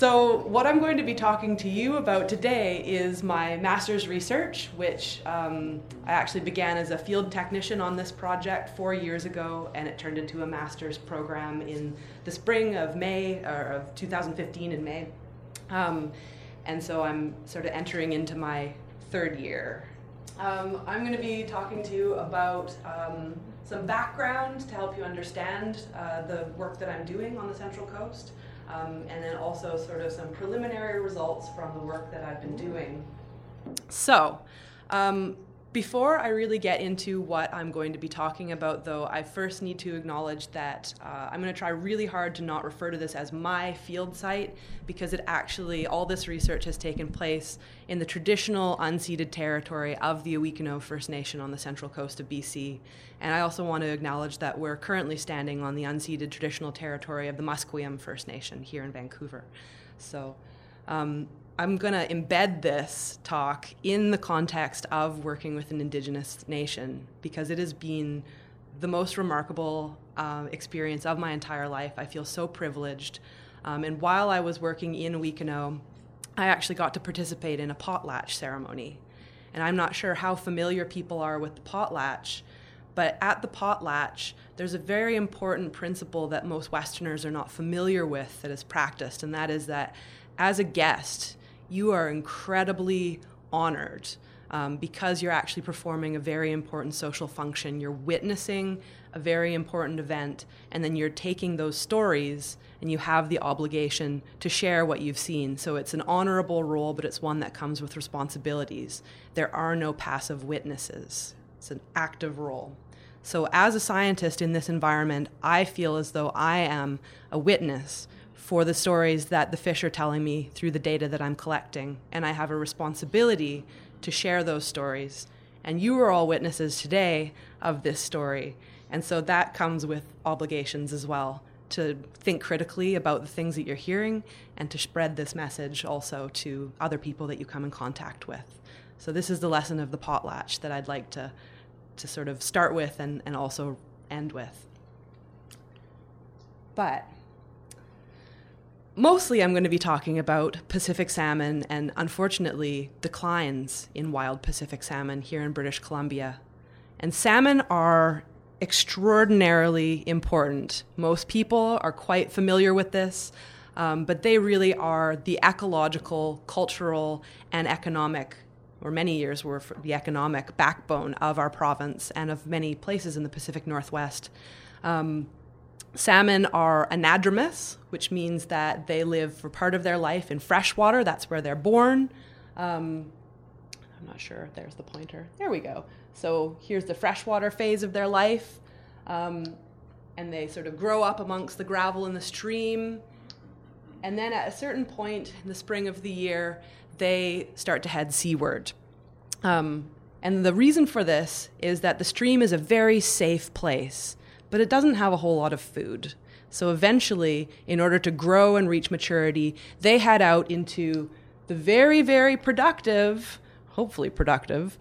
So, what I'm going to be talking to you about today is my master's research, which um, I actually began as a field technician on this project four years ago, and it turned into a master's program in the spring of May, or of 2015 in May. Um, and so I'm sort of entering into my third year. Um, I'm going to be talking to you about um, some background to help you understand uh, the work that I'm doing on the Central Coast um, and then also sort of some preliminary results from the work that I've been doing. So, um, before I really get into what I'm going to be talking about, though, I first need to acknowledge that uh, I'm going to try really hard to not refer to this as my field site because it actually, all this research has taken place in the traditional unceded territory of the Awikano First Nation on the central coast of BC. And I also want to acknowledge that we're currently standing on the unceded traditional territory of the Musqueam First Nation here in Vancouver. So, um, I'm going to embed this talk in the context of working with an Indigenous nation because it has been the most remarkable uh, experience of my entire life. I feel so privileged. Um, and while I was working in Awikano, I actually got to participate in a potlatch ceremony. And I'm not sure how familiar people are with the potlatch, but at the potlatch, there's a very important principle that most Westerners are not familiar with that is practiced, and that is that as a guest, you are incredibly honored um, because you're actually performing a very important social function. You're witnessing a very important event, and then you're taking those stories and you have the obligation to share what you've seen. So it's an honorable role, but it's one that comes with responsibilities. There are no passive witnesses, it's an active role. So, as a scientist in this environment, I feel as though I am a witness for the stories that the fish are telling me through the data that I'm collecting. And I have a responsibility to share those stories. And you are all witnesses today of this story. And so that comes with obligations as well to think critically about the things that you're hearing and to spread this message also to other people that you come in contact with. So this is the lesson of the potlatch that I'd like to, to sort of start with and, and also end with. But Mostly, I'm going to be talking about Pacific salmon and unfortunately declines in wild Pacific salmon here in British Columbia. And salmon are extraordinarily important. Most people are quite familiar with this, um, but they really are the ecological, cultural, and economic, or many years were the economic backbone of our province and of many places in the Pacific Northwest. Um, Salmon are anadromous, which means that they live for part of their life in fresh water. That's where they're born. Um, I'm not sure. There's the pointer. There we go. So here's the freshwater phase of their life. Um, and they sort of grow up amongst the gravel in the stream. And then at a certain point in the spring of the year, they start to head seaward. Um, and the reason for this is that the stream is a very safe place but it doesn't have a whole lot of food. So eventually, in order to grow and reach maturity, they head out into the very, very productive, hopefully productive,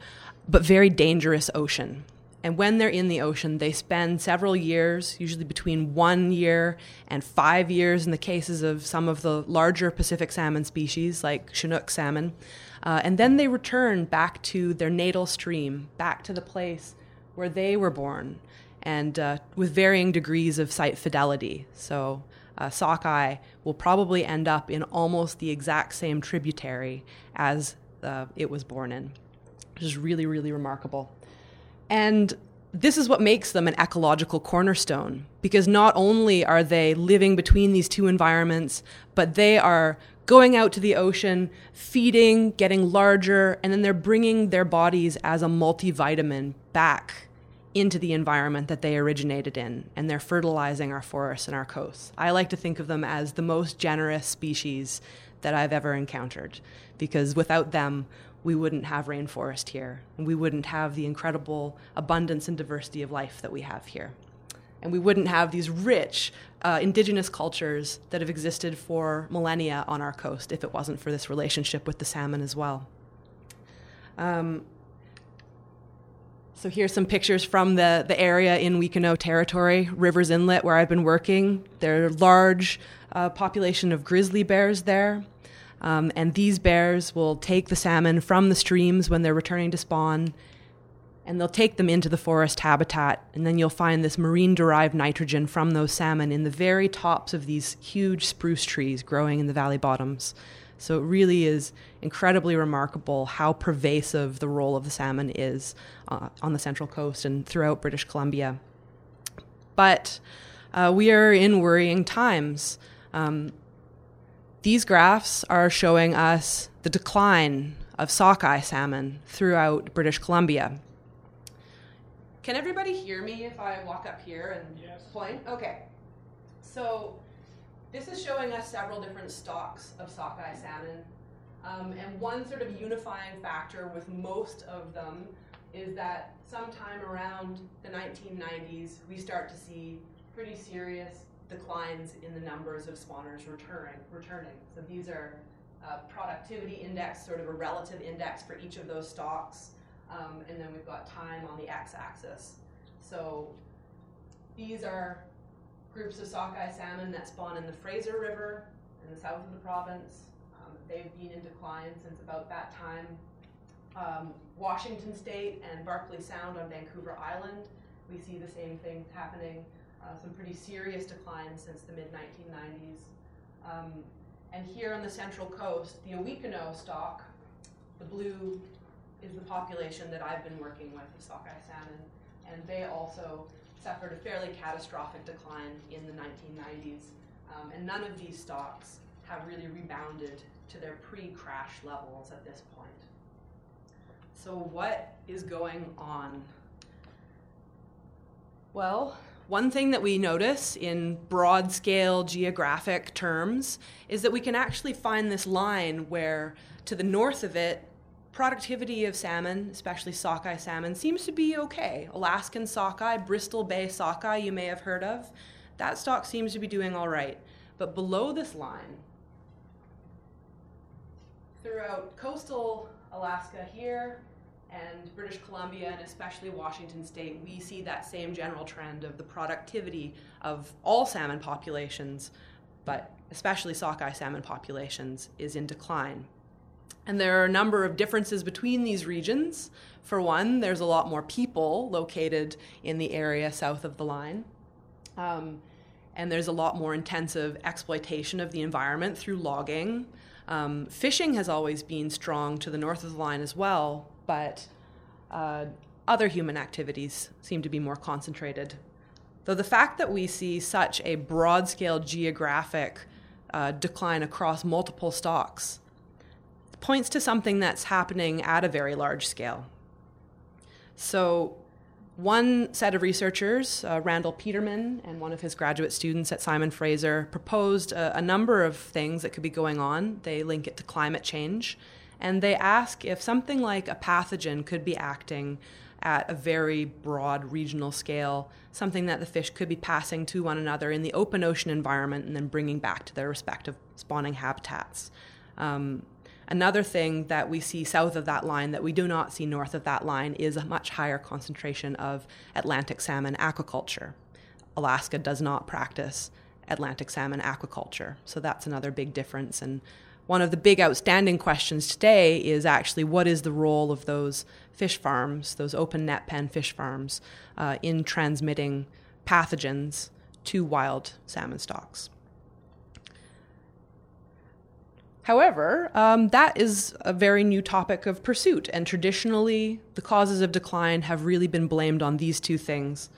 but very dangerous ocean. And when they're in the ocean, they spend several years, usually between one year and five years in the cases of some of the larger Pacific salmon species, like Chinook salmon. Uh, and then they return back to their natal stream, back to the place where they were born and uh, with varying degrees of site fidelity. So, uh, sockeye will probably end up in almost the exact same tributary as uh, it was born in, which is really, really remarkable. And this is what makes them an ecological cornerstone because not only are they living between these two environments, but they are going out to the ocean, feeding, getting larger, and then they're bringing their bodies as a multivitamin back into the environment that they originated in, and they're fertilizing our forests and our coasts. I like to think of them as the most generous species that I've ever encountered, because without them, we wouldn't have rainforest here, and we wouldn't have the incredible abundance and diversity of life that we have here. And we wouldn't have these rich uh, indigenous cultures that have existed for millennia on our coast if it wasn't for this relationship with the salmon as well. Um, so here's some pictures from the, the area in Wekenow Territory, Rivers Inlet, where I've been working. There are a large uh, population of grizzly bears there. Um, and these bears will take the salmon from the streams when they're returning to spawn, and they'll take them into the forest habitat. And then you'll find this marine derived nitrogen from those salmon in the very tops of these huge spruce trees growing in the valley bottoms. So it really is incredibly remarkable how pervasive the role of the salmon is uh, on the Central Coast and throughout British Columbia. But uh, we are in worrying times. Um, these graphs are showing us the decline of sockeye salmon throughout British Columbia. Can everybody hear me if I walk up here and yes. point? Okay. So this is showing us several different stocks of sockeye salmon. Um, and one sort of unifying factor with most of them is that sometime around the 1990s, we start to see pretty serious declines in the numbers of spawners returning. returning. So these are uh, productivity index, sort of a relative index for each of those stocks. Um, and then we've got time on the x-axis. So these are groups of sockeye salmon that spawn in the Fraser River in the south of the province. Um, they've been in decline since about that time. Um, Washington State and Barkley Sound on Vancouver Island, we see the same thing happening. Uh, some pretty serious decline since the mid 1990s. Um, and here on the central coast, the Owekenow stock, the blue is the population that I've been working with, the sockeye salmon, and they also suffered a fairly catastrophic decline in the 1990s. Um, and none of these stocks have really rebounded to their pre crash levels at this point. So, what is going on? Well, one thing that we notice in broad scale geographic terms is that we can actually find this line where to the north of it, productivity of salmon, especially sockeye salmon, seems to be okay. Alaskan sockeye, Bristol Bay sockeye, you may have heard of, that stock seems to be doing all right. But below this line, throughout coastal Alaska here, and British Columbia and especially Washington State, we see that same general trend of the productivity of all salmon populations, but especially sockeye salmon populations, is in decline. And there are a number of differences between these regions. For one, there's a lot more people located in the area south of the line. Um, and there's a lot more intensive exploitation of the environment through logging. Um, fishing has always been strong to the north of the line as well, but uh, other human activities seem to be more concentrated. Though the fact that we see such a broad scale geographic uh, decline across multiple stocks points to something that's happening at a very large scale. So, one set of researchers, uh, Randall Peterman and one of his graduate students at Simon Fraser, proposed a, a number of things that could be going on. They link it to climate change and they ask if something like a pathogen could be acting at a very broad regional scale, something that the fish could be passing to one another in the open ocean environment and then bringing back to their respective spawning habitats. Um, another thing that we see south of that line that we do not see north of that line is a much higher concentration of Atlantic salmon aquaculture. Alaska does not practice Atlantic salmon aquaculture, so that's another big difference. And one of the big outstanding questions today is actually what is the role of those fish farms, those open net pen fish farms, uh, in transmitting pathogens to wild salmon stocks. However, um, that is a very new topic of pursuit, and traditionally, the causes of decline have really been blamed on these two things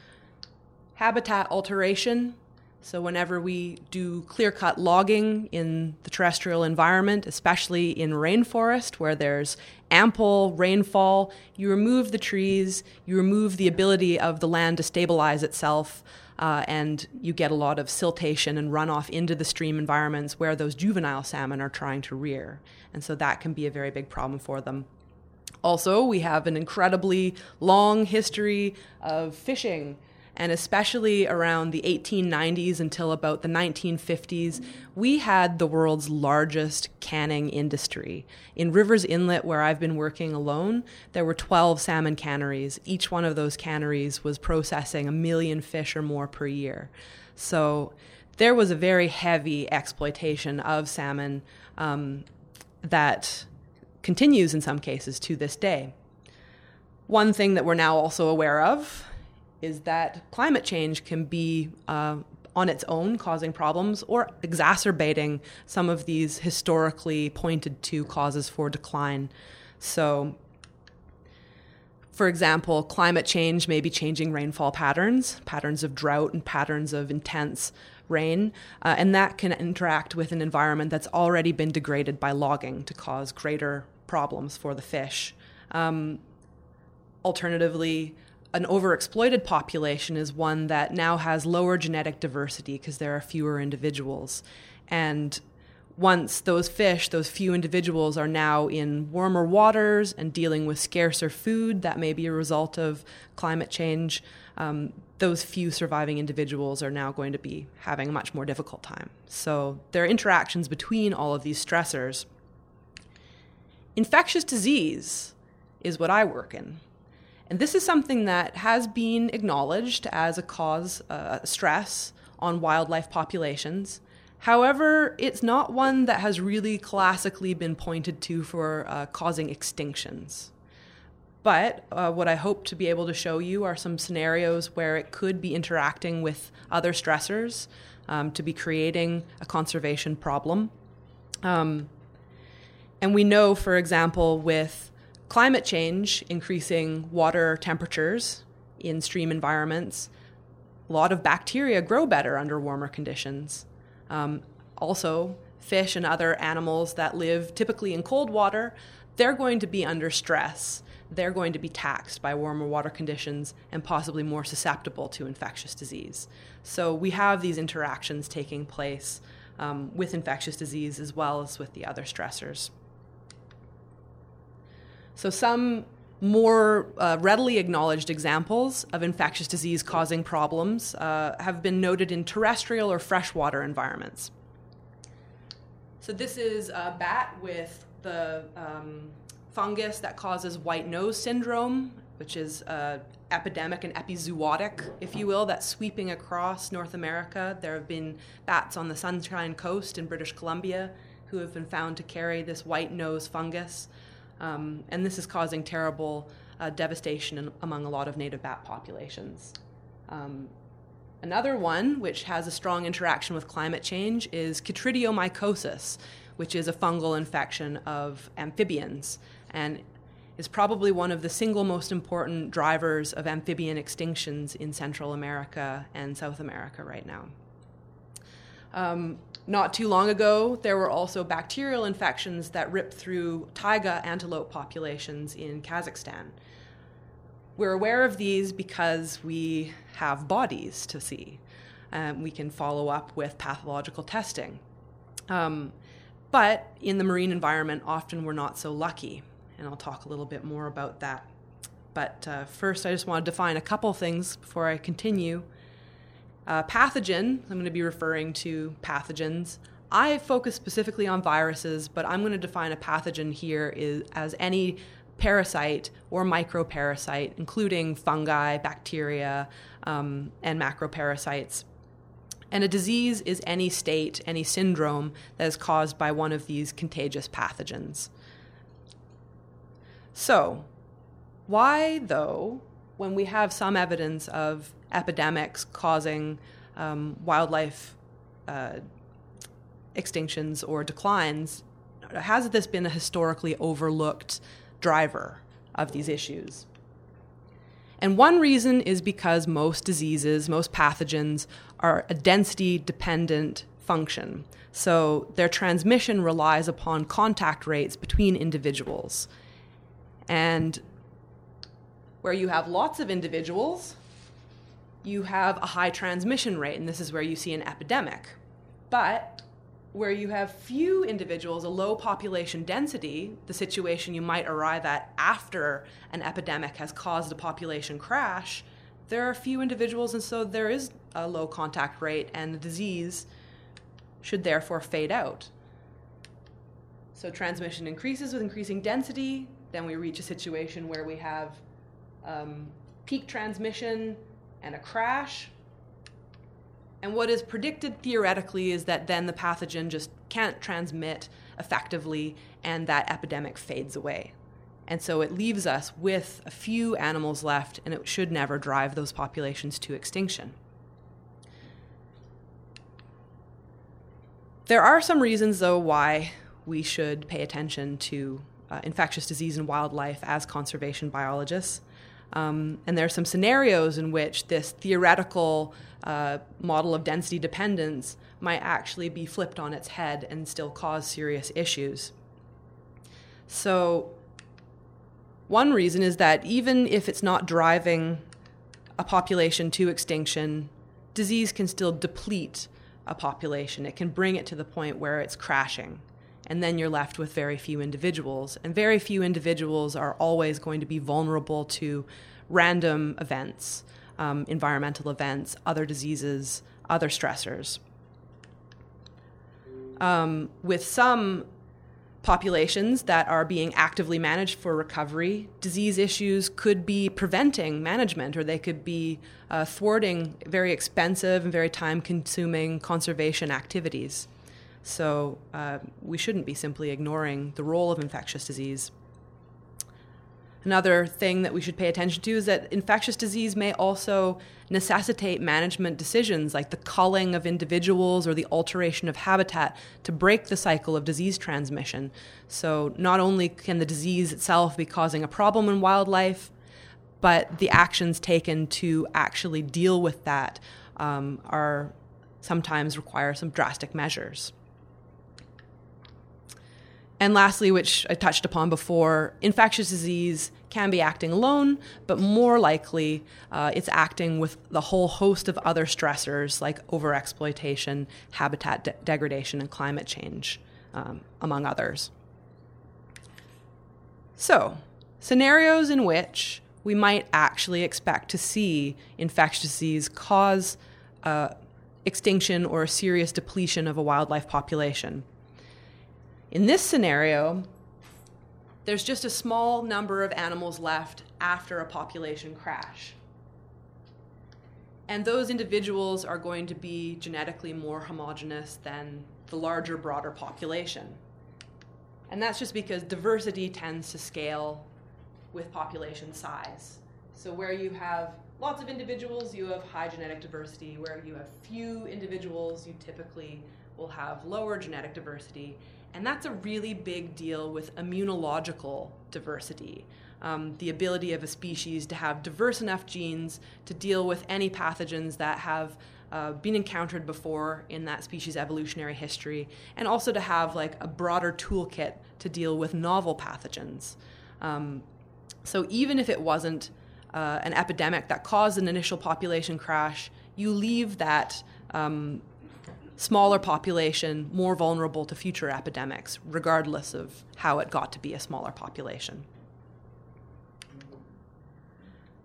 habitat alteration So, whenever we do clear cut logging in the terrestrial environment, especially in rainforest where there's ample rainfall, you remove the trees, you remove the ability of the land to stabilize itself, uh, and you get a lot of siltation and runoff into the stream environments where those juvenile salmon are trying to rear. And so that can be a very big problem for them. Also, we have an incredibly long history of fishing and especially around the 1890s until about the 1950s, we had the world's largest canning industry. In Rivers Inlet, where I've been working alone, there were 12 salmon canneries. Each one of those canneries was processing a million fish or more per year. So there was a very heavy exploitation of salmon um, that continues in some cases to this day. One thing that we're now also aware of is that climate change can be uh, on its own causing problems or exacerbating some of these historically pointed to causes for decline. So, for example, climate change may be changing rainfall patterns, patterns of drought, and patterns of intense rain, uh, and that can interact with an environment that's already been degraded by logging to cause greater problems for the fish. Um, alternatively, an overexploited population is one that now has lower genetic diversity because there are fewer individuals. And once those fish, those few individuals, are now in warmer waters and dealing with scarcer food that may be a result of climate change, um, those few surviving individuals are now going to be having a much more difficult time. So there are interactions between all of these stressors. Infectious disease is what I work in. And this is something that has been acknowledged as a cause uh, stress on wildlife populations. However, it's not one that has really classically been pointed to for uh, causing extinctions. But uh, what I hope to be able to show you are some scenarios where it could be interacting with other stressors um, to be creating a conservation problem. Um, and we know, for example, with climate change, increasing water temperatures in stream environments, a lot of bacteria grow better under warmer conditions. Um, also, fish and other animals that live typically in cold water, they're going to be under stress. They're going to be taxed by warmer water conditions and possibly more susceptible to infectious disease. So, we have these interactions taking place um, with infectious disease as well as with the other stressors. So, some more uh, readily acknowledged examples of infectious disease causing problems uh, have been noted in terrestrial or freshwater environments. So, this is a bat with the um, fungus that causes white nose syndrome, which is uh, epidemic and epizootic, if you will, that's sweeping across North America. There have been bats on the Sunshine Coast in British Columbia who have been found to carry this white nose fungus. Um, and this is causing terrible uh, devastation in, among a lot of native bat populations. Um, another one, which has a strong interaction with climate change, is chytridiomycosis, which is a fungal infection of amphibians and is probably one of the single most important drivers of amphibian extinctions in Central America and South America right now. Um, not too long ago, there were also bacterial infections that ripped through saiga antelope populations in Kazakhstan. We're aware of these because we have bodies to see. Um, we can follow up with pathological testing. Um, but in the marine environment, often we're not so lucky, and I'll talk a little bit more about that. But uh, first, I just want to define a couple things before I continue. Uh, pathogen, I'm going to be referring to pathogens. I focus specifically on viruses, but I'm going to define a pathogen here is, as any parasite or microparasite, including fungi, bacteria, um, and macroparasites. And a disease is any state, any syndrome that is caused by one of these contagious pathogens. So, why, though, when we have some evidence of epidemics causing um, wildlife uh, extinctions or declines, has this been a historically overlooked driver of these issues? And one reason is because most diseases, most pathogens, are a density dependent function. So their transmission relies upon contact rates between individuals. And where you have lots of individuals, you have a high transmission rate, and this is where you see an epidemic. But where you have few individuals, a low population density, the situation you might arrive at after an epidemic has caused a population crash, there are few individuals, and so there is a low contact rate, and the disease should therefore fade out. So transmission increases with increasing density, then we reach a situation where we have um, peak transmission and a crash. And what is predicted theoretically is that then the pathogen just can't transmit effectively and that epidemic fades away. And so it leaves us with a few animals left, and it should never drive those populations to extinction. There are some reasons, though, why we should pay attention to uh, infectious disease in wildlife as conservation biologists. Um, and there are some scenarios in which this theoretical uh, model of density dependence might actually be flipped on its head and still cause serious issues. So, one reason is that even if it's not driving a population to extinction, disease can still deplete a population. It can bring it to the point where it's crashing. And then you're left with very few individuals. And very few individuals are always going to be vulnerable to random events, um, environmental events, other diseases, other stressors. Um, with some populations that are being actively managed for recovery, disease issues could be preventing management or they could be uh, thwarting very expensive and very time consuming conservation activities. So uh, we shouldn't be simply ignoring the role of infectious disease. Another thing that we should pay attention to is that infectious disease may also necessitate management decisions like the culling of individuals or the alteration of habitat to break the cycle of disease transmission. So, not only can the disease itself be causing a problem in wildlife, but the actions taken to actually deal with that um, are sometimes require some drastic measures. And lastly, which I touched upon before, infectious disease can be acting alone, but more likely uh, it's acting with the whole host of other stressors like overexploitation, habitat de- degradation, and climate change, um, among others. So, scenarios in which we might actually expect to see infectious disease cause uh, extinction or a serious depletion of a wildlife population. In this scenario, there's just a small number of animals left after a population crash. And those individuals are going to be genetically more homogenous than the larger, broader population. And that's just because diversity tends to scale with population size. So, where you have lots of individuals, you have high genetic diversity. Where you have few individuals, you typically will have lower genetic diversity. And that's a really big deal with immunological diversity. Um, the ability of a species to have diverse enough genes to deal with any pathogens that have uh, been encountered before in that species' evolutionary history, and also to have like a broader toolkit to deal with novel pathogens. Um, so even if it wasn't uh, an epidemic that caused an initial population crash, you leave that um, smaller population more vulnerable to future epidemics, regardless of how it got to be a smaller population.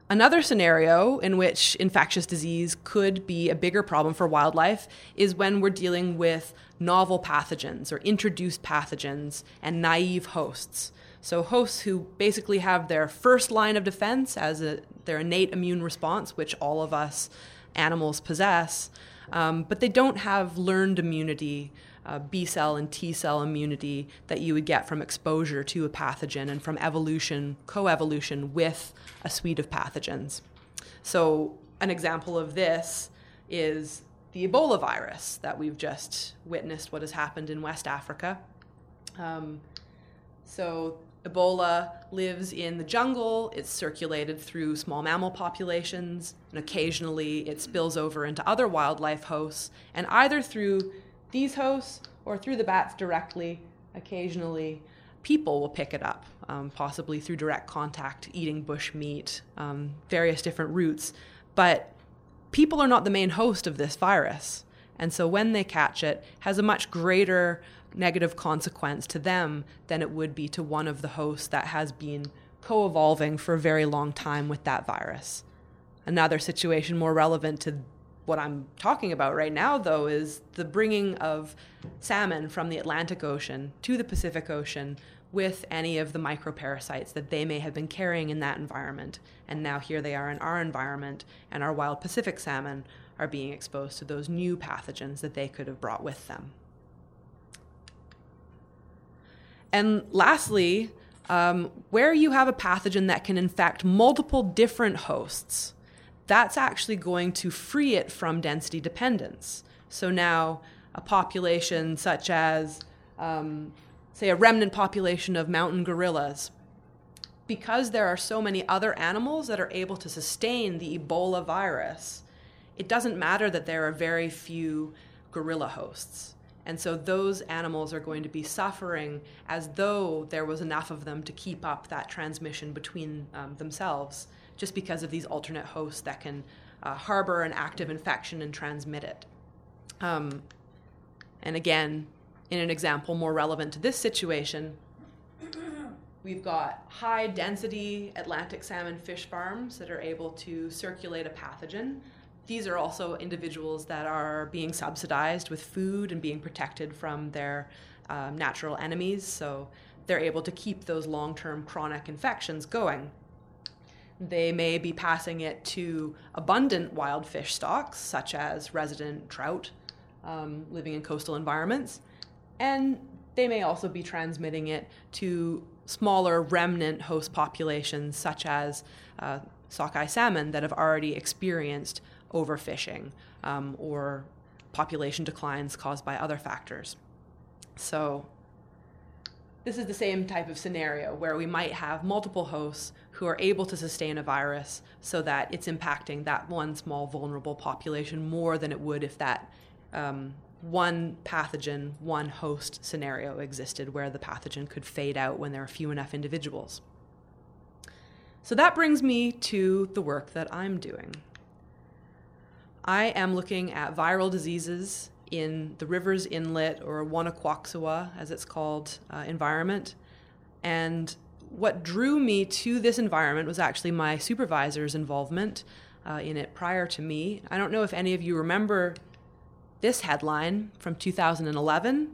Another scenario in which infectious disease could be a bigger problem for wildlife is when we're dealing with novel pathogens or introduced pathogens and naive hosts. So, hosts who basically have their first line of defense as a, their innate immune response, which all of us animals possess, um, but they don't have learned immunity, uh, B cell and T cell immunity that you would get from exposure to a pathogen and from evolution, coevolution with a suite of pathogens. So, an example of this is the Ebola virus that we've just witnessed what has happened in West Africa. Um, so, Ebola lives in the jungle, it's circulated through small mammal populations, and occasionally it spills over into other wildlife hosts, and either through these hosts or through the bats directly, occasionally people will pick it up, um, possibly through direct contact, eating bush meat, um, various different routes. But people are not the main host of this virus. And so when they catch it, has a much greater negative consequence to them than it would be to one of the hosts that has been co evolving for a very long time with that virus. Another situation more relevant to what I'm talking about right now, though, is the bringing of salmon from the Atlantic Ocean to the Pacific Ocean with any of the microparasites that they may have been carrying in that environment. And now here they are in our environment, and our wild Pacific salmon are being exposed to those new pathogens that they could have brought with them. And lastly, um, where you have a pathogen that can infect multiple different hosts, that's actually going to free it from density dependence. So now, a population such as, um, say, a remnant population of mountain gorillas, because there are so many other animals that are able to sustain the Ebola virus, it doesn't matter that there are very few gorilla hosts. And so those animals are going to be suffering as though there was enough of them to keep up that transmission between um, themselves, just because of these alternate hosts that can uh, harbor an active infection and transmit it. Um, and again, in an example more relevant to this situation, we've got high density Atlantic salmon fish farms that are able to circulate a pathogen these are also individuals that are being subsidized with food and being protected from their um, natural enemies, so they're able to keep those long term chronic infections going. They may be passing it to abundant wild fish stocks, such as resident trout um, living in coastal environments, and they may also be transmitting it to smaller remnant host populations, such as uh, sockeye salmon, that have already experienced overfishing um, or population declines caused by other factors. So, this is the same type of scenario where we might have multiple hosts who are able to sustain a virus so that it's impacting that one small vulnerable population more than it would if that um, one pathogen, one host scenario existed where the pathogen could fade out when there are few enough individuals. So that brings me to the work that I'm doing. I am looking at viral diseases in the Rivers Inlet or Wanaquaxua, as it's called, uh, environment. And what drew me to this environment was actually my supervisor's involvement uh, in it prior to me. I don't know if any of you remember this headline from 2011,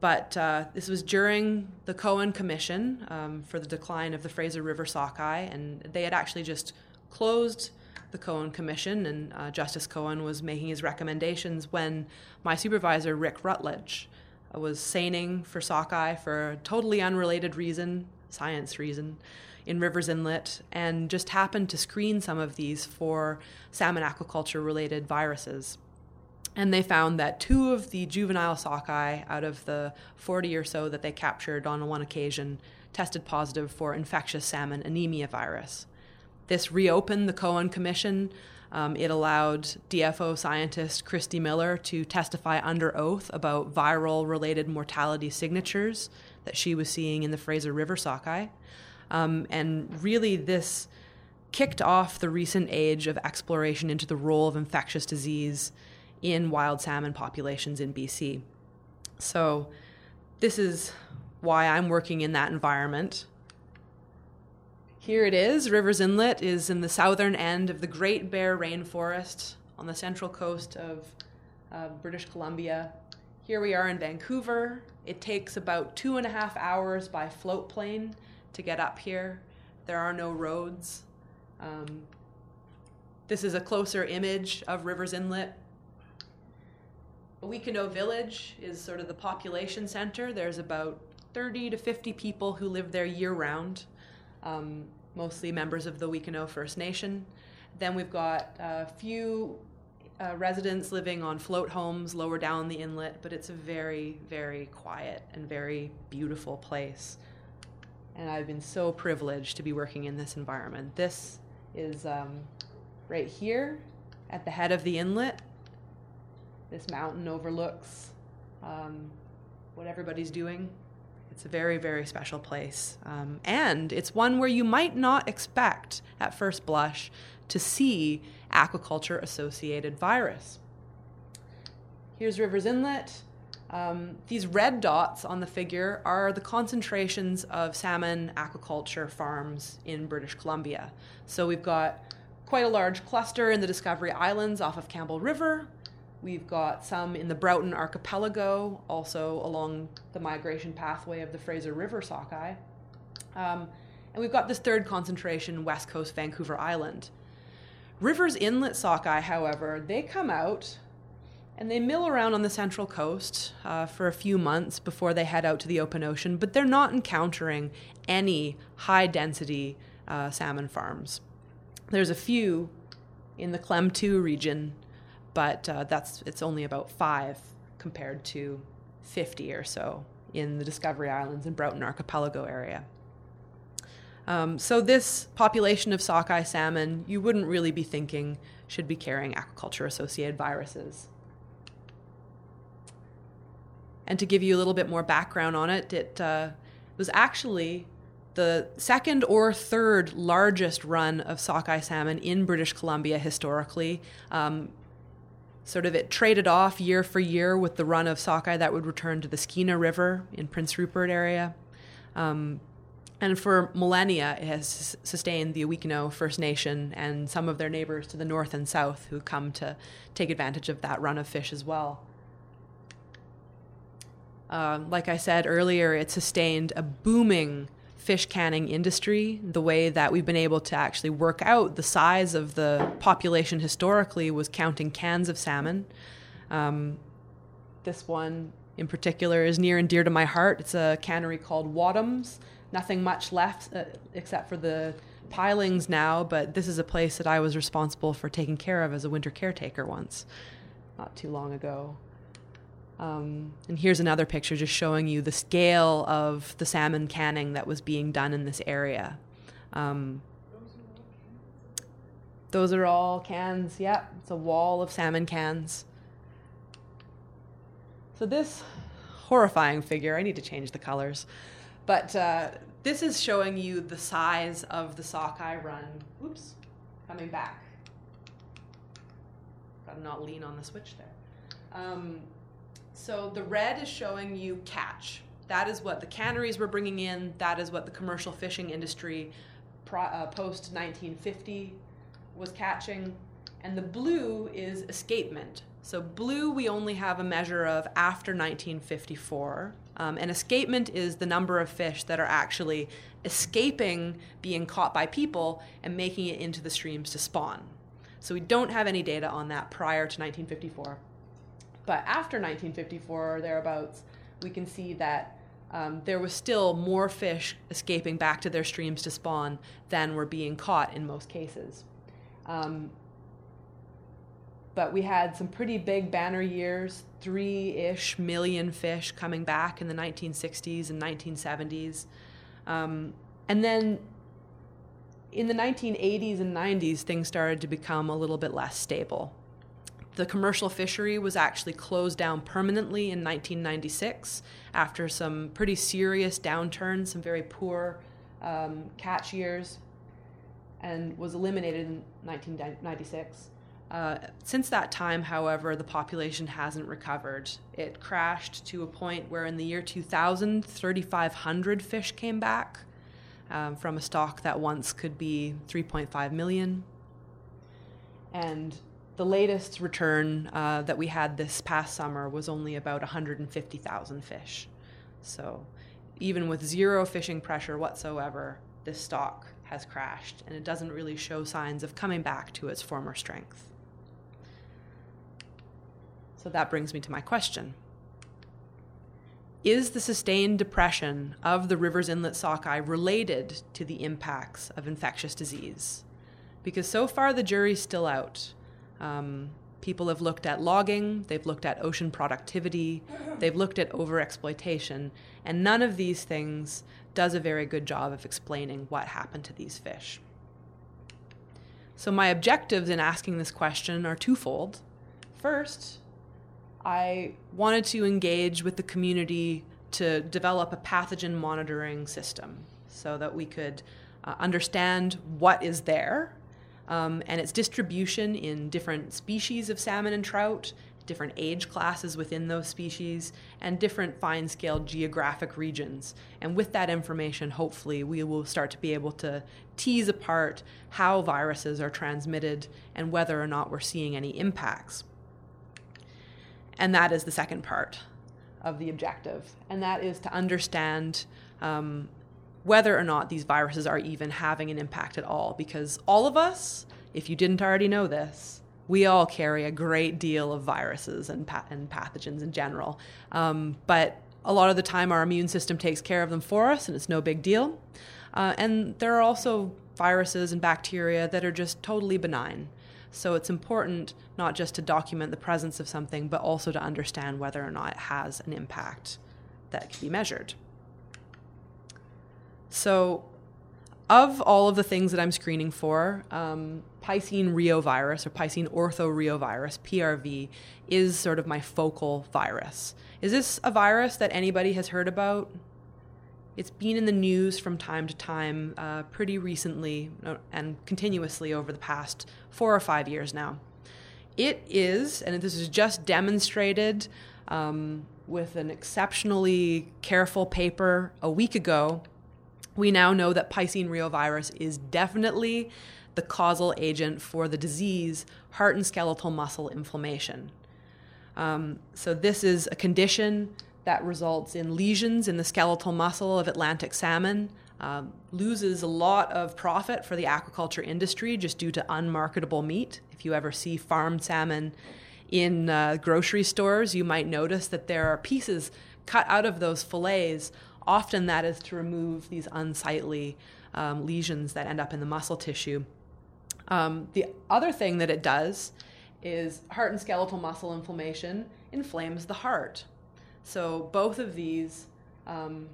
but uh, this was during the Cohen Commission um, for the decline of the Fraser River sockeye, and they had actually just closed the Cohen Commission, and uh, Justice Cohen was making his recommendations when my supervisor, Rick Routledge, uh, was seining for sockeye for a totally unrelated reason, science reason, in Rivers Inlet, and just happened to screen some of these for salmon aquaculture related viruses. And they found that two of the juvenile sockeye out of the 40 or so that they captured on one occasion tested positive for infectious salmon anemia virus. This reopened the Cohen Commission. Um, it allowed DFO scientist Kristi Miller to testify under oath about viral related mortality signatures that she was seeing in the Fraser River sockeye. Um, and really, this kicked off the recent age of exploration into the role of infectious disease in wild salmon populations in BC. So, this is why I'm working in that environment. Here it is. Rivers Inlet is in the southern end of the Great Bear Rainforest on the central coast of uh, British Columbia. Here we are in Vancouver. It takes about two and a half hours by float plane to get up here. There are no roads. Um, this is a closer image of Rivers Inlet. Wekenow Village is sort of the population center. There's about 30 to 50 people who live there year round. Um, mostly members of the Wekenow First Nation. Then we've got a few uh, residents living on float homes lower down the inlet, but it's a very, very quiet and very beautiful place. and I've been so privileged to be working in this environment. This is um, right here at the head of the inlet. This mountain overlooks um, what everybody's doing. It's a very, very special place. Um, and it's one where you might not expect, at first blush, to see aquaculture associated virus. Here's Rivers Inlet. Um, these red dots on the figure are the concentrations of salmon aquaculture farms in British Columbia. So we've got quite a large cluster in the Discovery Islands off of Campbell River. We've got some in the Broughton Archipelago, also along the migration pathway of the Fraser River sockeye. Um, and we've got this third concentration, West Coast Vancouver Island. Rivers Inlet sockeye, however, they come out and they mill around on the central coast uh, for a few months before they head out to the open ocean, but they're not encountering any high density uh, salmon farms. There's a few in the Klemtu region, but uh, that's it's only about five compared to 50 or so in the Discovery Islands and Broughton Archipelago area. Um, so this population of sockeye salmon, you wouldn't really be thinking should be carrying aquaculture associated viruses. And to give you a little bit more background on it, it uh, was actually the second or third largest run of sockeye salmon in British Columbia historically. Um, sort of it traded off year for year with the run of sockeye that would return to the Skeena River in Prince Rupert area. Um, and for millennia, it has sustained the Awikno First Nation and some of their neighbors to the north and south who come to take advantage of that run of fish as well. Uh, like I said earlier, it sustained a booming fish canning industry. The way that we've been able to actually work out the size of the population historically was counting cans of salmon. Um, this one in particular is near and dear to my heart. It's a cannery called Wadhams. Nothing much left uh, except for the pilings now, but this is a place that I was responsible for taking care of as a winter caretaker once, not too long ago. Um, and here's another picture just showing you the scale of the salmon canning that was being done in this area. Um, those are all cans, yep. It's a wall of salmon cans. So, this horrifying figure, I need to change the colors, but uh, this is showing you the size of the sockeye run. Oops, coming back. Gotta not lean on the switch there. Um, so the red is showing you catch. That is what the canneries were bringing in. That is what the commercial fishing industry uh, post 1950 was catching. And the blue is escapement. So blue we only have a measure of after 1954. Um, and escapement is the number of fish that are actually escaping being caught by people and making it into the streams to spawn. So we don't have any data on that prior to 1954. But after 1954 or thereabouts, we can see that um, there was still more fish escaping back to their streams to spawn than were being caught in most cases. Um, but we had some pretty big banner years, three ish million fish coming back in the 1960s and 1970s. Um, and then in the 1980s and 90s, things started to become a little bit less stable. The commercial fishery was actually closed down permanently in 1996 after some pretty serious downturns, some very poor um, catch years, and was eliminated in 1996. Uh, since that time, however, the population hasn't recovered. It crashed to a point where in the year 2000, 3,500 fish came back um, from a stock that once could be 3.5 million. And the latest return uh, that we had this past summer was only about 150,000 fish. So, even with zero fishing pressure whatsoever, this stock has crashed and it doesn't really show signs of coming back to its former strength. So, that brings me to my question Is the sustained depression of the Rivers Inlet sockeye related to the impacts of infectious disease? Because so far the jury's still out. Um, People have looked at logging, they've looked at ocean productivity, they've looked at overexploitation, and none of these things does a very good job of explaining what happened to these fish. So, my objectives in asking this question are twofold. First, I wanted to engage with the community to develop a pathogen monitoring system so that we could uh, understand what is there um, and its distribution in different species of salmon and trout, different age classes within those species, and different fine scale geographic regions. And with that information, hopefully, we will start to be able to tease apart how viruses are transmitted and whether or not we're seeing any impacts. And that is the second part of the objective, and that is to understand um, whether or not these viruses are even having an impact at all. Because all of us, if you didn't already know this, we all carry a great deal of viruses and, pa- and pathogens in general. Um, but a lot of the time, our immune system takes care of them for us, and it's no big deal. Uh, and there are also viruses and bacteria that are just totally benign. So it's important not just to document the presence of something, but also to understand whether or not it has an impact that can be measured. So, of all of the things that I'm screening for, um, Piscine reovirus or Piscine orthoreovirus, PRV, is sort of my focal virus. Is this a virus that anybody has heard about? It's been in the news from time to time, uh, pretty recently uh, and continuously over the past four or five years now. It is, and this is just demonstrated um, with an exceptionally careful paper a week ago we now know that Piscine reovirus is definitely the causal agent for the disease heart and skeletal muscle inflammation. Um, so, this is a condition that results in lesions in the skeletal muscle of Atlantic salmon, um, loses a lot of profit for the aquaculture industry just due to unmarketable meat. If you ever see farmed salmon in uh, grocery stores, you might notice that there are pieces cut out of those fillets Often that is to remove these unsightly um, lesions that end up in the muscle tissue. Um, the other thing that it does is heart and skeletal muscle inflammation inflames the heart. So both of these um,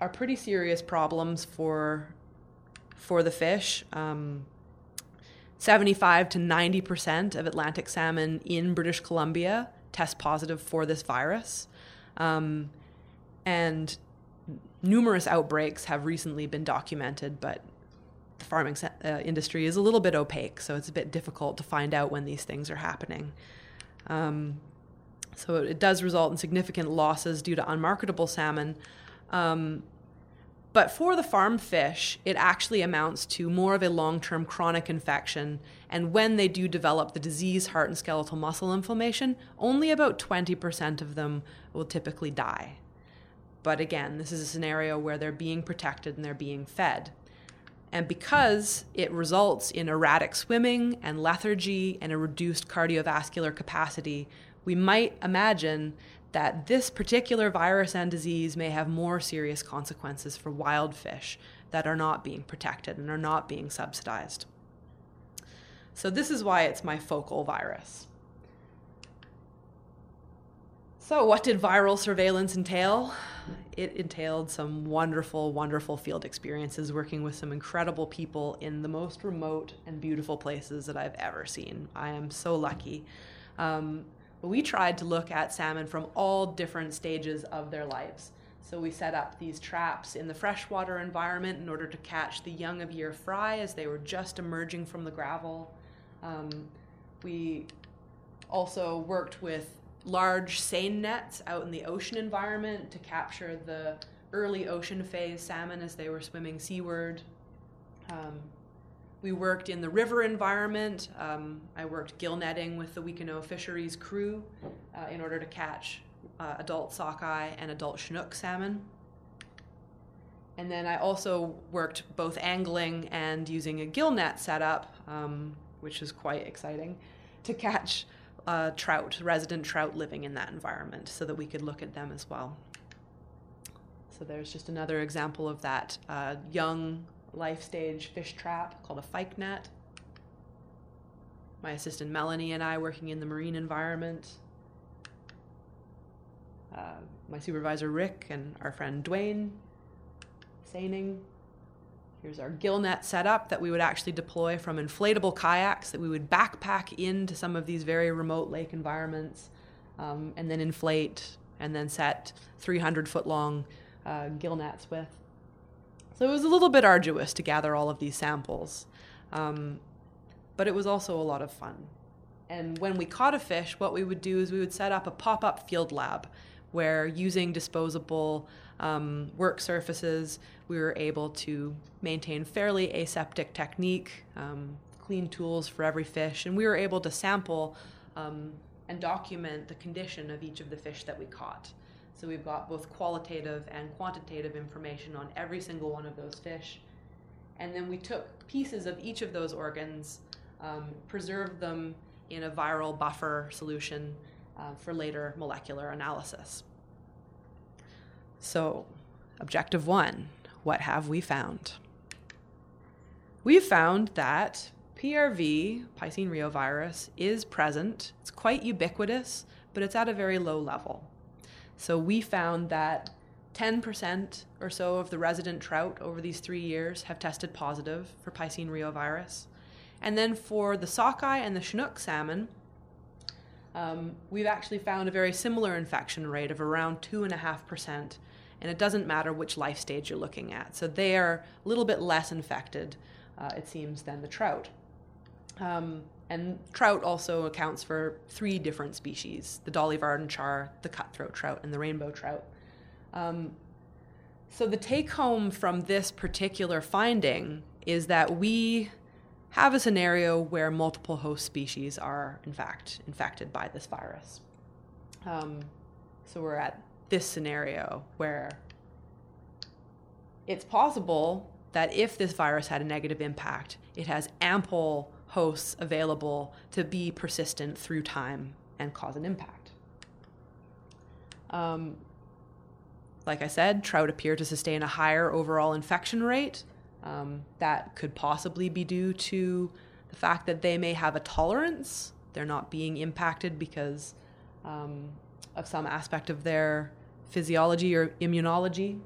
are pretty serious problems for for the fish. Um, 75 to 90 percent of Atlantic salmon in British Columbia test positive for this virus, um, and numerous outbreaks have recently been documented, but the farming uh, industry is a little bit opaque, so it's a bit difficult to find out when these things are happening. Um, so it does result in significant losses due to unmarketable salmon. Um, but for the farm fish, it actually amounts to more of a long term chronic infection. And when they do develop the disease, heart and skeletal muscle inflammation, only about 20% of them will typically die. But again, this is a scenario where they're being protected and they're being fed. And because it results in erratic swimming and lethargy and a reduced cardiovascular capacity, we might imagine that this particular virus and disease may have more serious consequences for wild fish that are not being protected and are not being subsidized. So, this is why it's my focal virus. So, what did viral surveillance entail? It entailed some wonderful, wonderful field experiences working with some incredible people in the most remote and beautiful places that I've ever seen. I am so lucky. Um, we tried to look at salmon from all different stages of their lives. So we set up these traps in the freshwater environment in order to catch the young of year fry as they were just emerging from the gravel. Um, we also worked with large seine nets out in the ocean environment to capture the early ocean phase salmon as they were swimming seaward. Um, we worked in the river environment. Um, I worked gill netting with the Wuikinuxv Fisheries crew uh, in order to catch uh, adult sockeye and adult chinook salmon. And then I also worked both angling and using a gill net setup, um, which is quite exciting, to catch uh, trout, resident trout living in that environment, so that we could look at them as well. So there's just another example of that uh, young life stage fish trap called a fyke net. my assistant Melanie and I working in the marine environment, uh, my supervisor Rick and our friend Dwayne seining. Here's our gill net setup that we would actually deploy from inflatable kayaks that we would backpack into some of these very remote lake environments um, and then inflate and then set 300 foot long uh, gill nets with. So it was a little bit arduous to gather all of these samples, um, but it was also a lot of fun. And when we caught a fish, what we would do is we would set up a pop up field lab where using disposable um, work surfaces, we were able to maintain fairly aseptic technique, um, clean tools for every fish, and we were able to sample um, and document the condition of each of the fish that we caught. So we've got both qualitative and quantitative information on every single one of those fish. And then we took pieces of each of those organs, um, preserved them in a viral buffer solution uh, for later molecular analysis. So, objective one what have we found? We've found that PRV, Piscine reovirus, is present. It's quite ubiquitous, but it's at a very low level. So we found that 10% or so of the resident trout over these three years have tested positive for Piscine reovirus. And then for the sockeye and the Chinook salmon, um, we've actually found a very similar infection rate of around 2.5%. And it doesn't matter which life stage you're looking at. So they are a little bit less infected, uh, it seems, than the trout. Um, and trout also accounts for three different species the Dolly Varden char, the cutthroat trout, and the rainbow trout. Um, so the take home from this particular finding is that we have a scenario where multiple host species are, in fact, infected by this virus. Um, so we're at this scenario where it's possible that if this virus had a negative impact, it has ample hosts available to be persistent through time and cause an impact. Um, like I said, trout appear to sustain a higher overall infection rate. Um, that could possibly be due to the fact that they may have a tolerance. They're not being impacted because um, of some aspect of their physiology or immunology.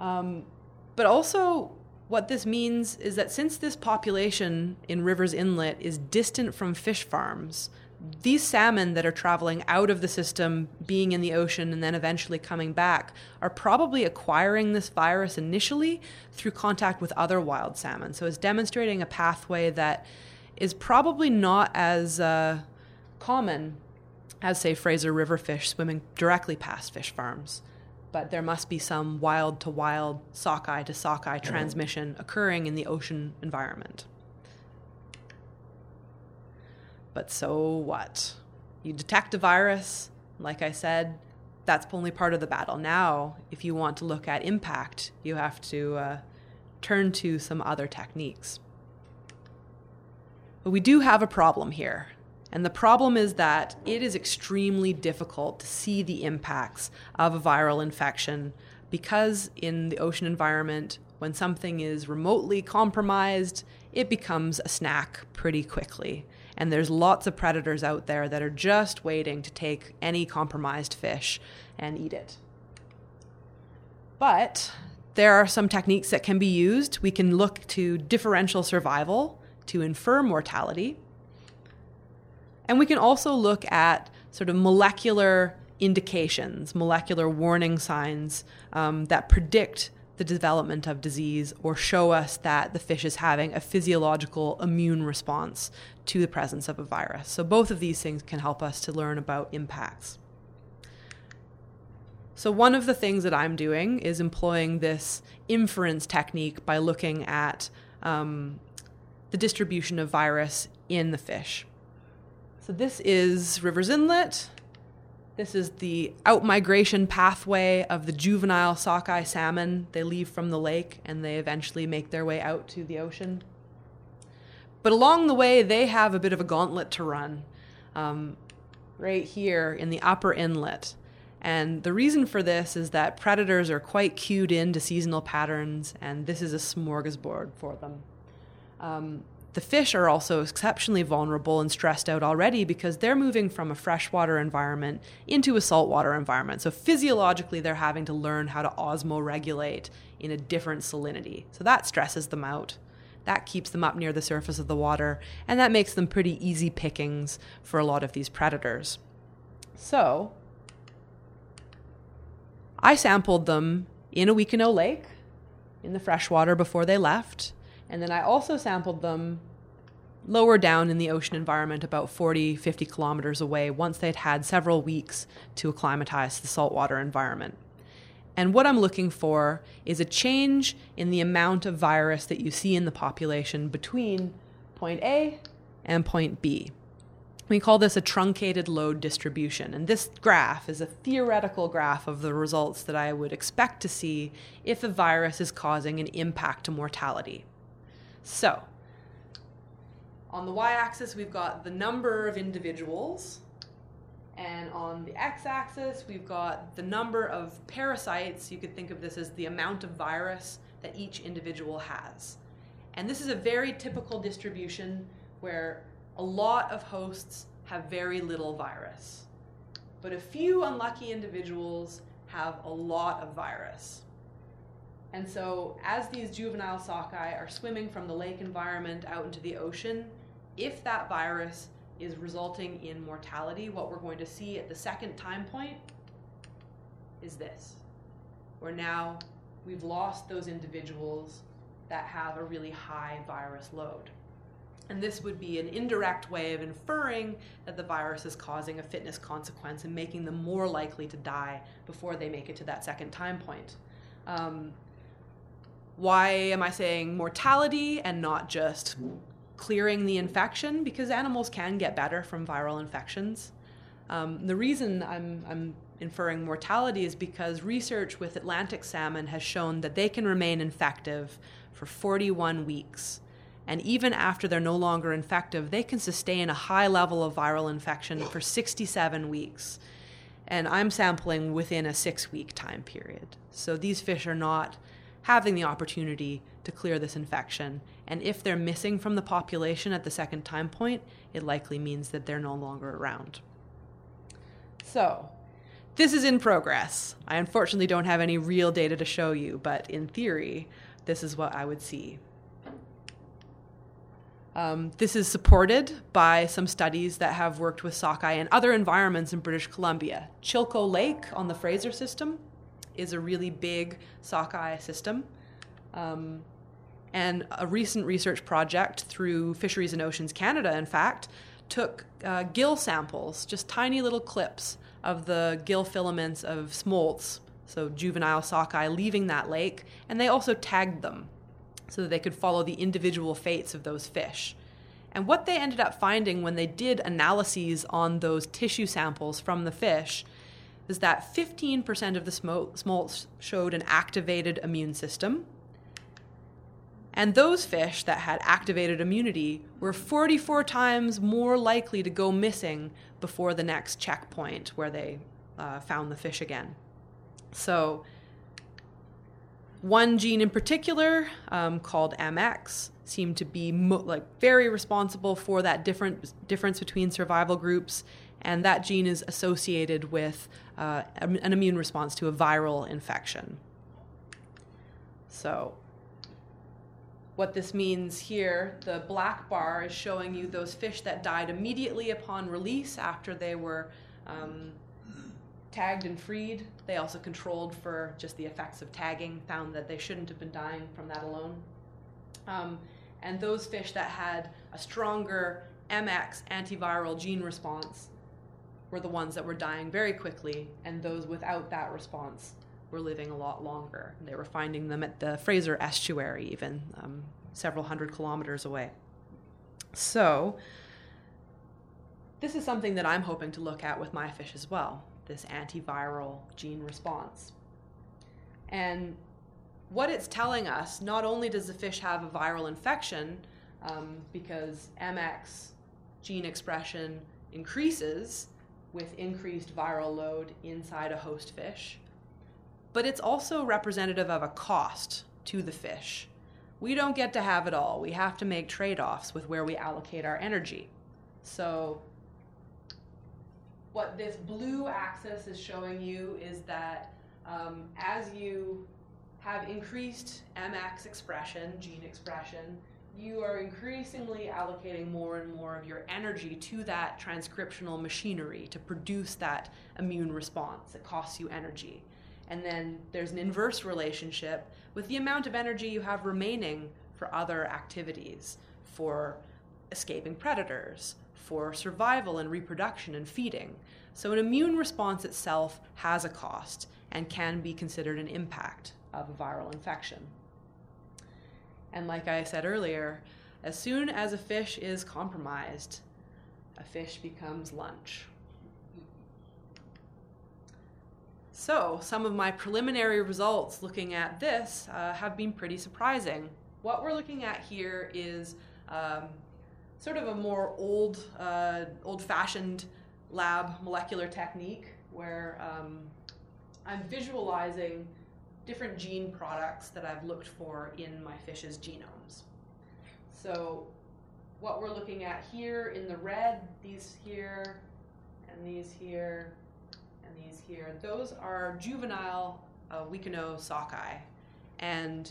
Um, but also, what this means is that since this population in Rivers Inlet is distant from fish farms, these salmon that are traveling out of the system, being in the ocean, and then eventually coming back, are probably acquiring this virus initially through contact with other wild salmon. So it's demonstrating a pathway that is probably not as uh, common as, say, Fraser River fish swimming directly past fish farms but there must be some wild to wild, sockeye to sockeye transmission occurring in the ocean environment. But so what? You detect a virus, like I said, that's only part of the battle. Now, if you want to look at impact, you have to uh, turn to some other techniques. But we do have a problem here. And the problem is that it is extremely difficult to see the impacts of a viral infection because in the ocean environment, when something is remotely compromised, it becomes a snack pretty quickly. And there's lots of predators out there that are just waiting to take any compromised fish and eat it. But there are some techniques that can be used. We can look to differential survival to infer mortality. And we can also look at sort of molecular indications, molecular warning signs um, that predict the development of disease or show us that the fish is having a physiological immune response to the presence of a virus. So, both of these things can help us to learn about impacts. So, one of the things that I'm doing is employing this inference technique by looking at um, the distribution of virus in the fish. So this is Rivers Inlet. This is the outmigration pathway of the juvenile sockeye salmon. They leave from the lake and they eventually make their way out to the ocean. But along the way, they have a bit of a gauntlet to run um, right here in the upper inlet. And the reason for this is that predators are quite cued into seasonal patterns, and this is a smorgasbord for them. Um, the fish are also exceptionally vulnerable and stressed out already because they're moving from a freshwater environment into a saltwater environment. So physiologically, they're having to learn how to osmoregulate in a different salinity. So that stresses them out. That keeps them up near the surface of the water, and that makes them pretty easy pickings for a lot of these predators. So, I sampled them in a Owikeno Lake in the freshwater before they left, and then I also sampled them lower down in the ocean environment, about 40, 50 kilometers away, once they'd had several weeks to acclimatize to the saltwater environment. And what I'm looking for is a change in the amount of virus that you see in the population between point A and point B. We call this a truncated load distribution. And this graph is a theoretical graph of the results that I would expect to see if a virus is causing an impact to mortality. So, on the y axis, we've got the number of individuals and on the x-axis, we've got the number of parasites. You could think of this as the amount of virus that each individual has. And this is a very typical distribution where a lot of hosts have very little virus. But a few unlucky individuals have a lot of virus. And so, as these juvenile sockeye are swimming from the lake environment out into the ocean, if that virus is resulting in mortality, what we're going to see at the second time point is this. Where now we've lost those individuals that have a really high virus load. And this would be an indirect way of inferring that the virus is causing a fitness consequence and making them more likely to die before they make it to that second time point. Um, why am I saying mortality and not just clearing the infection because animals can get better from viral infections. Um, the reason I'm, I'm inferring mortality is because research with Atlantic salmon has shown that they can remain infective for 41 weeks. And even after they're no longer infective, they can sustain a high level of viral infection for 67 weeks. And I'm sampling within a six week time period. So these fish are not having the opportunity to clear this infection. And if they're missing from the population at the second time point, it likely means that they're no longer around. So, this is in progress. I unfortunately don't have any real data to show you, but in theory, this is what I would see. Um, this is supported by some studies that have worked with sockeye and other environments in British Columbia. Chilko Lake on the Fraser system is a really big sockeye system. Um, and a recent research project through Fisheries and Oceans Canada, in fact, took uh, gill samples, just tiny little clips of the gill filaments of smolts, so juvenile sockeye leaving that lake, and they also tagged them so that they could follow the individual fates of those fish. And what they ended up finding when they did analyses on those tissue samples from the fish is that 15% of the smolts showed an activated immune system, and those fish that had activated immunity were 44 times more likely to go missing before the next checkpoint where they uh, found the fish again. So, one gene in particular, um, called MX, seemed to be mo- like very responsible for that different difference between survival groups, and that gene is associated with uh, an immune response to a viral infection. So, what this means here, the black bar is showing you those fish that died immediately upon release after they were um, tagged and freed. They also controlled for just the effects of tagging, found that they shouldn't have been dying from that alone. Um, and those fish that had a stronger MX antiviral gene response were the ones that were dying very quickly, and those without that response were living a lot longer. They were finding them at the Fraser estuary, even um, several hundred kilometers away. So, this is something that I'm hoping to look at with my fish as well this antiviral gene response. And what it's telling us, not only does the fish have a viral infection, um, because MX gene expression increases with increased viral load inside a host fish, but it's also representative of a cost to the fish, we don't get to have it all. We have to make trade offs with where we allocate our energy. So, what this blue axis is showing you is that um, as you have increased MX expression, gene expression, you are increasingly allocating more and more of your energy to that transcriptional machinery to produce that immune response. It costs you energy. And then there's an inverse relationship with the amount of energy you have remaining for other activities, for escaping predators, for survival and reproduction and feeding. So, an immune response itself has a cost and can be considered an impact of a viral infection. And like I said earlier, as soon as a fish is compromised, a fish becomes lunch. So, some of my preliminary results looking at this uh, have been pretty surprising. What we're looking at here is um, sort of a more old, uh, old-fashioned lab molecular technique where um, I'm visualizing different gene products that I've looked for in my fish's genomes. So what we're looking at here in the red, these here, and these here, and these here, those are juvenile uh, sockeye. And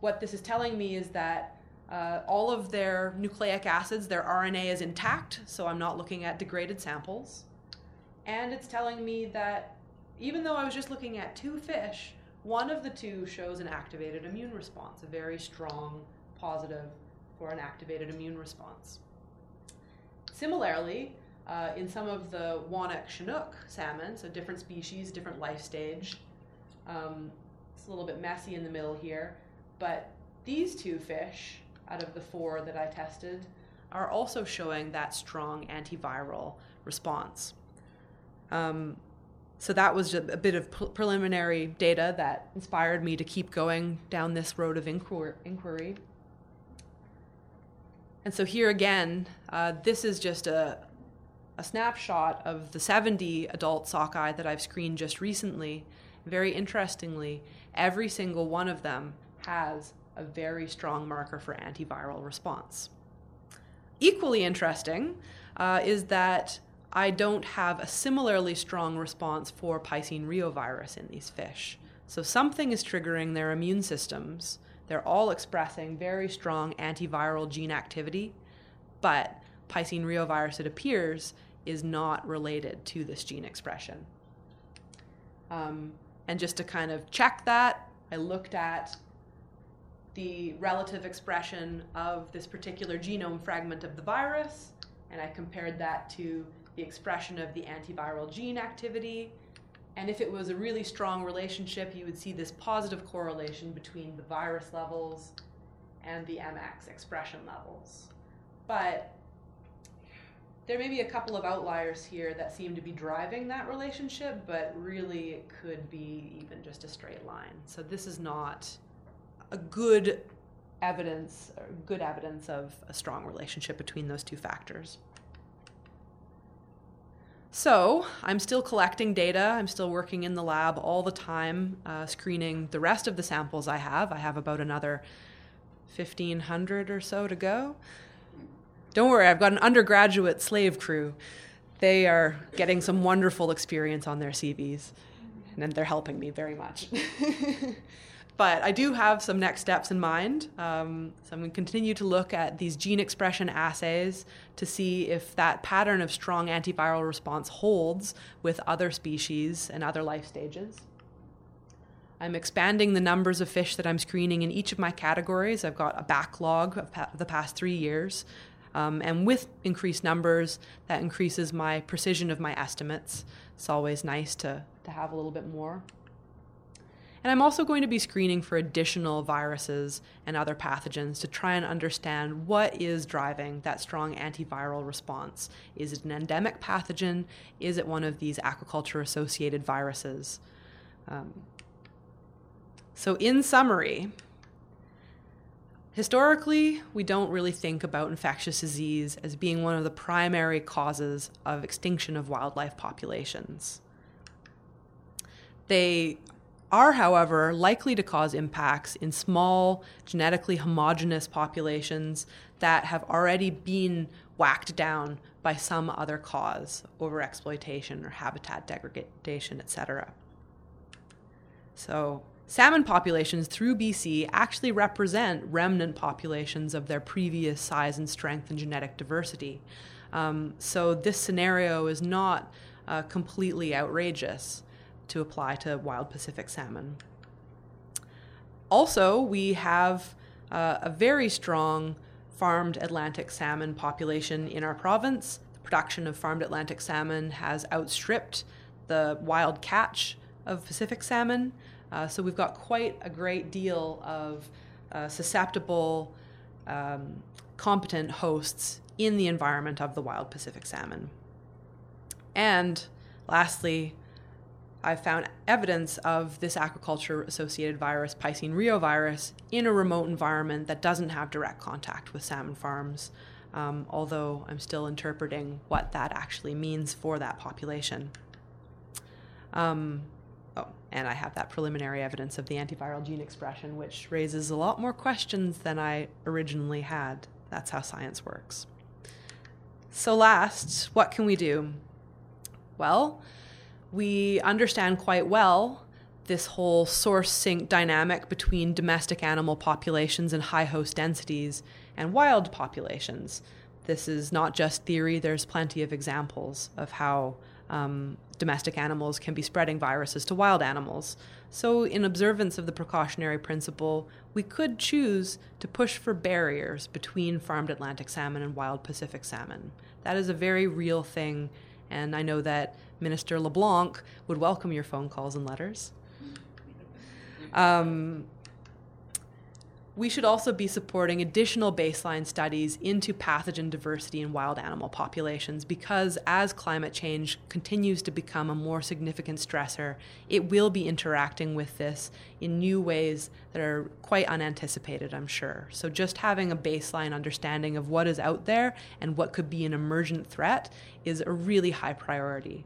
what this is telling me is that uh, all of their nucleic acids, their RNA is intact, so I'm not looking at degraded samples. And it's telling me that even though I was just looking at two fish, one of the two shows an activated immune response, a very strong positive for an activated immune response. Similarly, uh, in some of the Wannock Chinook salmon, so different species, different life stage, um, it's a little bit messy in the middle here, but these two fish out of the four that I tested are also showing that strong antiviral response. Um, so that was a bit of preliminary data that inspired me to keep going down this road of inquiry. And so here again, uh, this is just a, a snapshot of the 70 adult sockeye that I've screened just recently. Very interestingly, every single one of them has a very strong marker for antiviral response. Equally interesting uh, is that I don't have a similarly strong response for Piscine reovirus in these fish. So something is triggering their immune systems. They're all expressing very strong antiviral gene activity, but Piscine reovirus, it appears, is not related to this gene expression. Um, and just to kind of check that, I looked at the relative expression of this particular genome fragment of the virus, and I compared that to the expression of the antiviral gene activity. And if it was a really strong relationship, you would see this positive correlation between the virus levels and the MX expression levels. But there may be a couple of outliers here that seem to be driving that relationship, but really it could be even just a straight line. So this is not a good evidence, good evidence of a strong relationship between those two factors. So I'm still collecting data. I'm still working in the lab all the time, uh, screening the rest of the samples I have. I have about another 1,500 or so to go. Don't worry, I've got an undergraduate slave crew. They are getting some wonderful experience on their CVs, and they're helping me very much. But I do have some next steps in mind. Um, so I'm going to continue to look at these gene expression assays to see if that pattern of strong antiviral response holds with other species and other life stages. I'm expanding the numbers of fish that I'm screening in each of my categories. I've got a backlog of pa- the past three years. Um, and with increased numbers, that increases my precision of my estimates. It's always nice to, to have a little bit more. And I'm also going to be screening for additional viruses and other pathogens to try and understand what is driving that strong antiviral response. Is it an endemic pathogen? Is it one of these aquaculture associated viruses? Um, so, in summary, historically, we don't really think about infectious disease as being one of the primary causes of extinction of wildlife populations. They are, however, likely to cause impacts in small, genetically homogeneous populations that have already been whacked down by some other cause, overexploitation or habitat degradation, etc. So, salmon populations through BC actually represent remnant populations of their previous size and strength and genetic diversity. Um, so, this scenario is not uh, completely outrageous to apply to wild Pacific salmon. Also, we have uh, a very strong farmed Atlantic salmon population in our province. The production of farmed Atlantic salmon has outstripped the wild catch of Pacific salmon. Uh, so we've got quite a great deal of uh, susceptible, um, competent hosts in the environment of the wild Pacific salmon. And lastly, I've found evidence of this aquaculture associated virus, Piscine reovirus, in a remote environment that doesn't have direct contact with salmon farms, um, although I'm still interpreting what that actually means for that population. Um, oh, and I have that preliminary evidence of the antiviral gene expression, which raises a lot more questions than I originally had. That's how science works. So, last, what can we do? Well, we understand quite well this whole source sink dynamic between domestic animal populations and high host densities and wild populations. This is not just theory, there's plenty of examples of how um, domestic animals can be spreading viruses to wild animals. So, in observance of the precautionary principle, we could choose to push for barriers between farmed Atlantic salmon and wild Pacific salmon. That is a very real thing, and I know that Minister LeBlanc would welcome your phone calls and letters. Um, we should also be supporting additional baseline studies into pathogen diversity in wild animal populations because as climate change continues to become a more significant stressor, it will be interacting with this in new ways that are quite unanticipated, I'm sure. So, just having a baseline understanding of what is out there and what could be an emergent threat is a really high priority.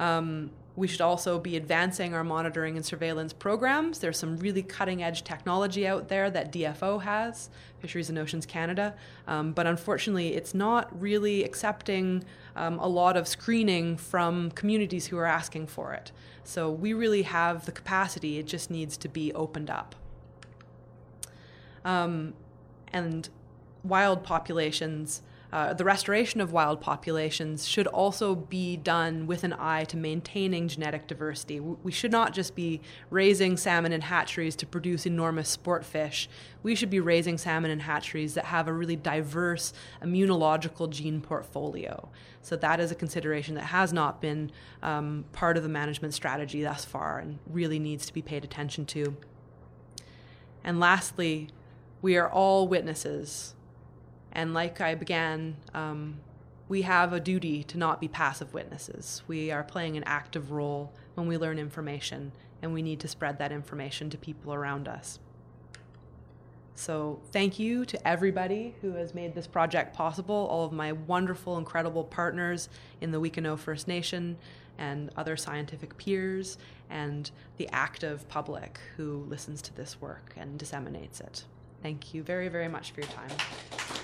Um, we should also be advancing our monitoring and surveillance programs. There's some really cutting edge technology out there that DFO has, Fisheries and Oceans Canada, um, but unfortunately, it's not really accepting um, a lot of screening from communities who are asking for it. So we really have the capacity, it just needs to be opened up. Um, and wild populations uh, the restoration of wild populations should also be done with an eye to maintaining genetic diversity. We should not just be raising salmon in hatcheries to produce enormous sport fish. We should be raising salmon in hatcheries that have a really diverse immunological gene portfolio. So, that is a consideration that has not been um, part of the management strategy thus far and really needs to be paid attention to. And lastly, we are all witnesses and like I began, um, we have a duty to not be passive witnesses. We are playing an active role when we learn information, and we need to spread that information to people around us. So, thank you to everybody who has made this project possible, all of my wonderful, incredible partners in the Wuikinuxv First Nation and other scientific peers, and the active public who listens to this work and disseminates it. Thank you very, very much for your time.